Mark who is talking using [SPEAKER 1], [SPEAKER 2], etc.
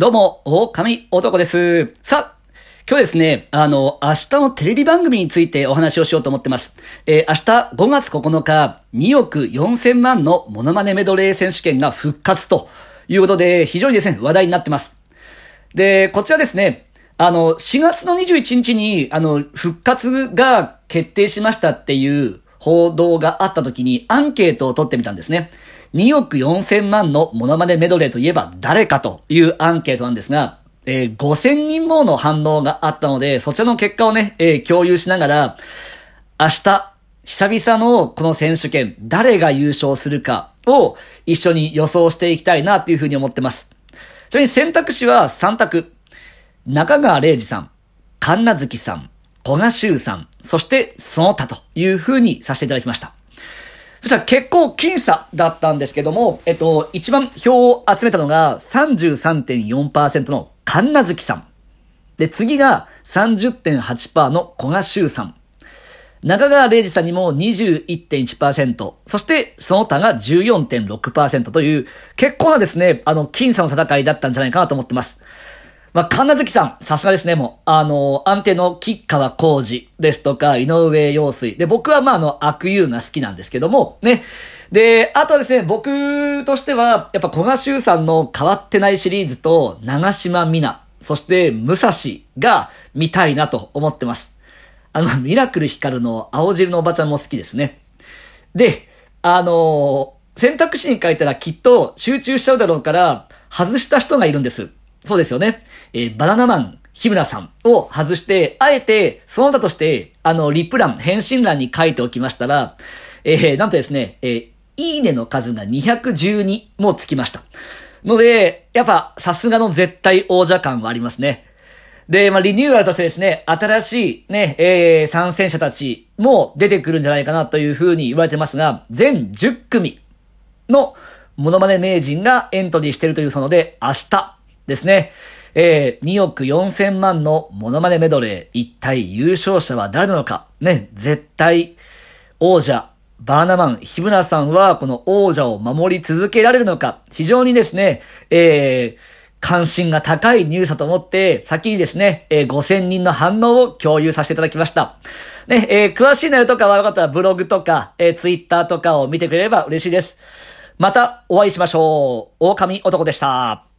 [SPEAKER 1] どうも、狼男です。さあ、今日ですね、あの、明日のテレビ番組についてお話をしようと思ってます。えー、明日5月9日、2億4000万のモノマネメドレー選手権が復活ということで、非常にですね、話題になってます。で、こちらですね、あの、4月の21日に、あの、復活が決定しましたっていう報道があった時にアンケートを取ってみたんですね。2億4000万のモノマネメドレーといえば誰かというアンケートなんですが、えー、5000人もの反応があったので、そちらの結果をね、えー、共有しながら、明日、久々のこの選手権、誰が優勝するかを一緒に予想していきたいなっていうふうに思ってます。ちなみに選択肢は3択。中川玲治さん、神奈月さん、古賀修さん、そしてその他というふうにさせていただきました。そしたら結構僅差だったんですけども、えっと、一番票を集めたのが33.4%の神奈月さん。で、次が30.8%の古賀修さん。中川玲治さんにも21.1%、そしてその他が14.6%という、結構なですね、あの、僅差の戦いだったんじゃないかなと思ってます。まあ、神奈月さん、さすがですね、もう、あの、安定の吉川浩二ですとか、井上陽水。で、僕はまあ、あの、悪友が好きなんですけども、ね。で、あとはですね、僕としては、やっぱ古賀修さんの変わってないシリーズと、長島みな、そして武蔵が見たいなと思ってます。あの、ミラクルヒカルの青汁のおばちゃんも好きですね。で、あの選択肢に書いたらきっと集中しちゃうだろうから、外した人がいるんです。そうですよね。えー、バナナマン、日村さんを外して、あえて、その他として、あの、リプ欄、返信欄に書いておきましたら、えー、なんとですね、えー、いいねの数が212もつきました。ので、やっぱ、さすがの絶対王者感はありますね。で、まあ、リニューアルとしてですね、新しいね、えー、参戦者たちも出てくるんじゃないかなというふうに言われてますが、全10組のモノマネ名人がエントリーしてるというそので、明日、ですね。えー、2億4千万のモノマネメドレー、一体優勝者は誰なのか？ね、絶対王者、バナナマン、日村さんはこの王者を守り続けられるのか？非常にですね、えー、関心が高いニュースだと思って、先にですね、えー、5000人の反応を共有させていただきました。ね、えー、詳しい内容とかはよかったらブログとか、えー、ツイッターとかを見てくれれば嬉しいです。またお会いしましょう。狼男でした。